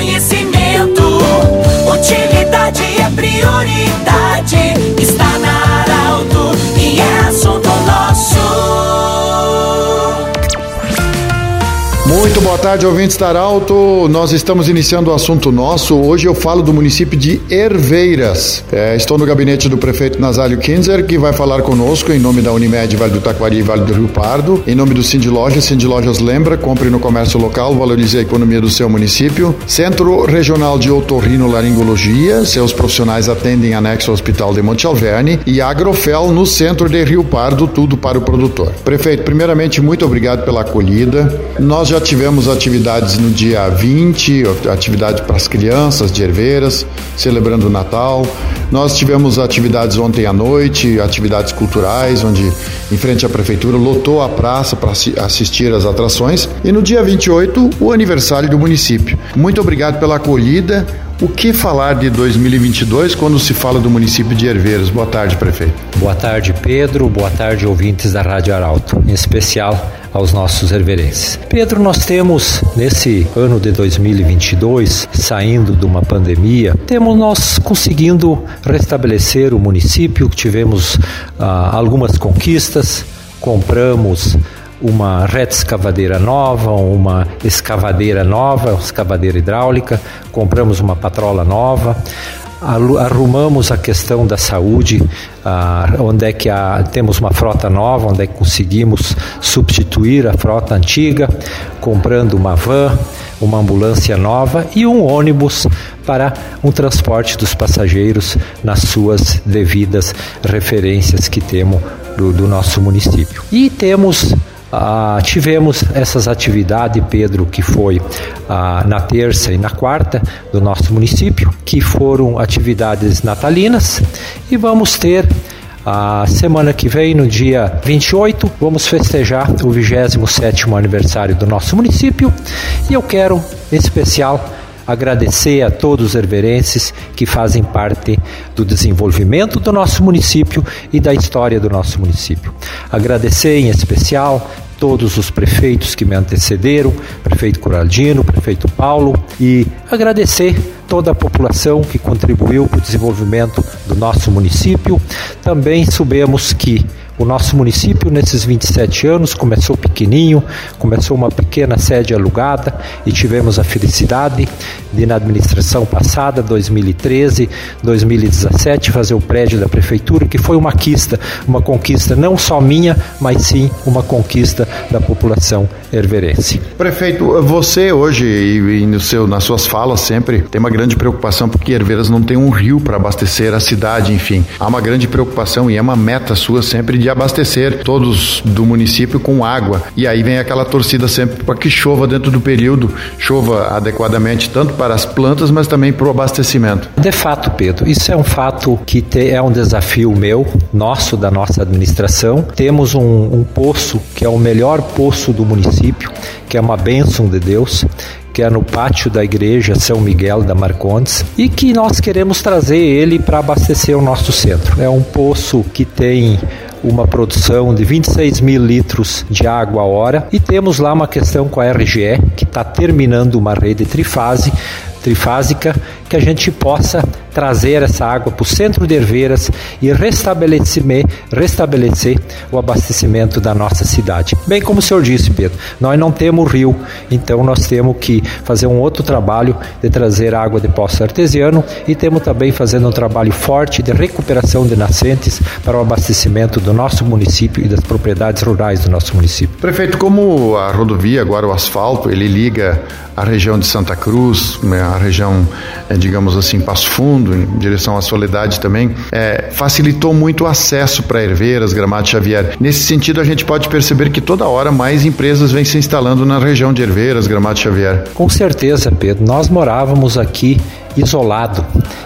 conhecimento. Muito boa tarde, ouvintes da Arauto. Nós estamos iniciando o assunto nosso. Hoje eu falo do município de Herveiras. É, estou no gabinete do prefeito Nazálio Kinzer, que vai falar conosco em nome da Unimed Vale do Taquari e Vale do Rio Pardo. Em nome do Cindy Lojas, Cindy Lojas lembra, compre no comércio local, valorize a economia do seu município. Centro Regional de Otorrino Laringologia, seus profissionais atendem anexo ao Hospital de Monte Alverne. E Agrofel no centro de Rio Pardo, tudo para o produtor. Prefeito, primeiramente, muito obrigado pela acolhida. Nós já tivemos atividades no dia 20, atividade para as crianças de Herveiras, celebrando o Natal. Nós tivemos atividades ontem à noite, atividades culturais, onde em frente à prefeitura lotou a praça para assistir às atrações. E no dia 28, o aniversário do município. Muito obrigado pela acolhida. O que falar de 2022 quando se fala do município de Herveiras? Boa tarde, prefeito. Boa tarde, Pedro. Boa tarde, ouvintes da Rádio Arauto. Em especial aos nossos herverenses. Pedro, nós temos nesse ano de 2022, saindo de uma pandemia, temos nós conseguindo restabelecer o município, tivemos ah, algumas conquistas, compramos uma reta escavadeira nova, uma escavadeira nova, escavadeira hidráulica, compramos uma patrola nova, arrumamos a questão da saúde, ah, onde é que há, temos uma frota nova, onde é que conseguimos substituir a frota antiga, comprando uma van, uma ambulância nova e um ônibus para um transporte dos passageiros nas suas devidas referências que temos do, do nosso município. E temos ah, tivemos essas atividades, Pedro, que foi ah, na terça e na quarta do nosso município, que foram atividades natalinas, e vamos ter a semana que vem, no dia 28, vamos festejar o 27º aniversário do nosso município. E eu quero, em especial, agradecer a todos os herverenses que fazem parte do desenvolvimento do nosso município e da história do nosso município. Agradecer em especial todos os prefeitos que me antecederam, prefeito Coraldino, prefeito Paulo, e agradecer toda a população que contribuiu para o desenvolvimento do nosso município. Também soubemos que o nosso município, nesses 27 anos, começou pequenininho, começou uma pequena sede alugada e tivemos a felicidade de, na administração passada, 2013, 2017, fazer o prédio da prefeitura, que foi uma conquista, uma conquista não só minha, mas sim uma conquista da população herverense. Prefeito, você hoje e, no seu, nas suas falas sempre tem uma grande preocupação porque Herveiras não tem um rio para abastecer a cidade, enfim. Há uma grande preocupação e é uma meta sua sempre de abastecer todos do município com água. E aí vem aquela torcida sempre para que chova dentro do período, chova adequadamente, tanto para as plantas, mas também para o abastecimento. De fato, Pedro, isso é um fato que te, é um desafio meu, nosso, da nossa administração. Temos um, um poço que é o melhor poço do município, que é uma bênção de Deus que é no pátio da igreja São Miguel da Marcondes, e que nós queremos trazer ele para abastecer o nosso centro. É um poço que tem uma produção de 26 mil litros de água a hora e temos lá uma questão com a RGE que está terminando uma rede trifase trifásica que a gente possa trazer essa água para o centro de Herveiras e restabelecer, restabelecer o abastecimento da nossa cidade. Bem como o senhor disse, Pedro, nós não temos rio, então nós temos que fazer um outro trabalho de trazer água de poço artesiano e temos também fazendo um trabalho forte de recuperação de nascentes para o abastecimento do nosso município e das propriedades rurais do nosso município. Prefeito, como a rodovia, agora o asfalto, ele liga a região de Santa Cruz, né, a região, eh, digamos assim, Passo Fundo, em direção à Soledade também, é, facilitou muito o acesso para Herveiras, Gramado Xavier. Nesse sentido, a gente pode perceber que toda hora mais empresas vêm se instalando na região de Herveiras, Gramado Xavier. Com certeza, Pedro. Nós morávamos aqui isolado,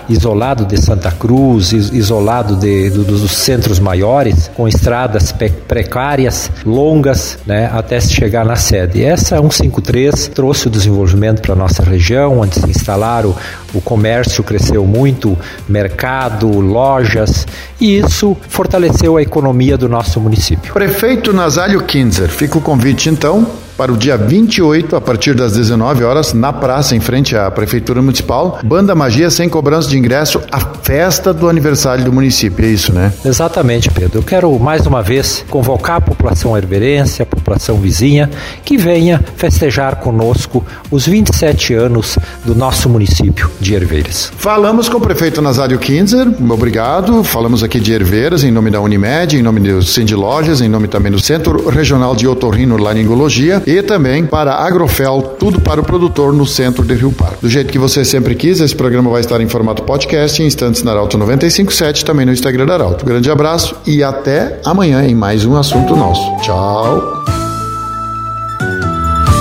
isolado de Santa Cruz, isolado de, do, dos centros maiores, com estradas precárias, longas, né, até se chegar na sede. Essa 153 trouxe o desenvolvimento para a nossa região, onde se instalaram, o comércio cresceu muito, mercado, lojas, e isso fortaleceu a economia do nosso município. Prefeito Nazálio Kinzer, fica o convite então para o dia 28, a partir das 19 horas, na praça, em frente à Prefeitura Municipal. Banda Magia sem cobrança de ingresso, a festa do aniversário do município. É isso, né? Exatamente, Pedro. Eu quero mais uma vez convocar a população herverense, a população vizinha, que venha festejar conosco os 27 anos do nosso município de Herveiras. Falamos com o prefeito Nazário Kinzer, obrigado. Falamos aqui de Herveiras, em nome da Unimed, em nome do Cindy Lojas, em nome também do Centro Regional de Otorrino Laringologia e também para Agrofel, tudo para o produtor no centro de Rio Pardo. Do jeito que você sempre quis, esse programa vai estar em formato podcast em instantes na Arauto 957, também no Instagram da Arauto. Grande abraço e até amanhã em mais um assunto nosso. Tchau.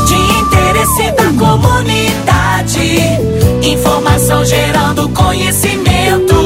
De interesse da comunidade, informação gerando conhecimento.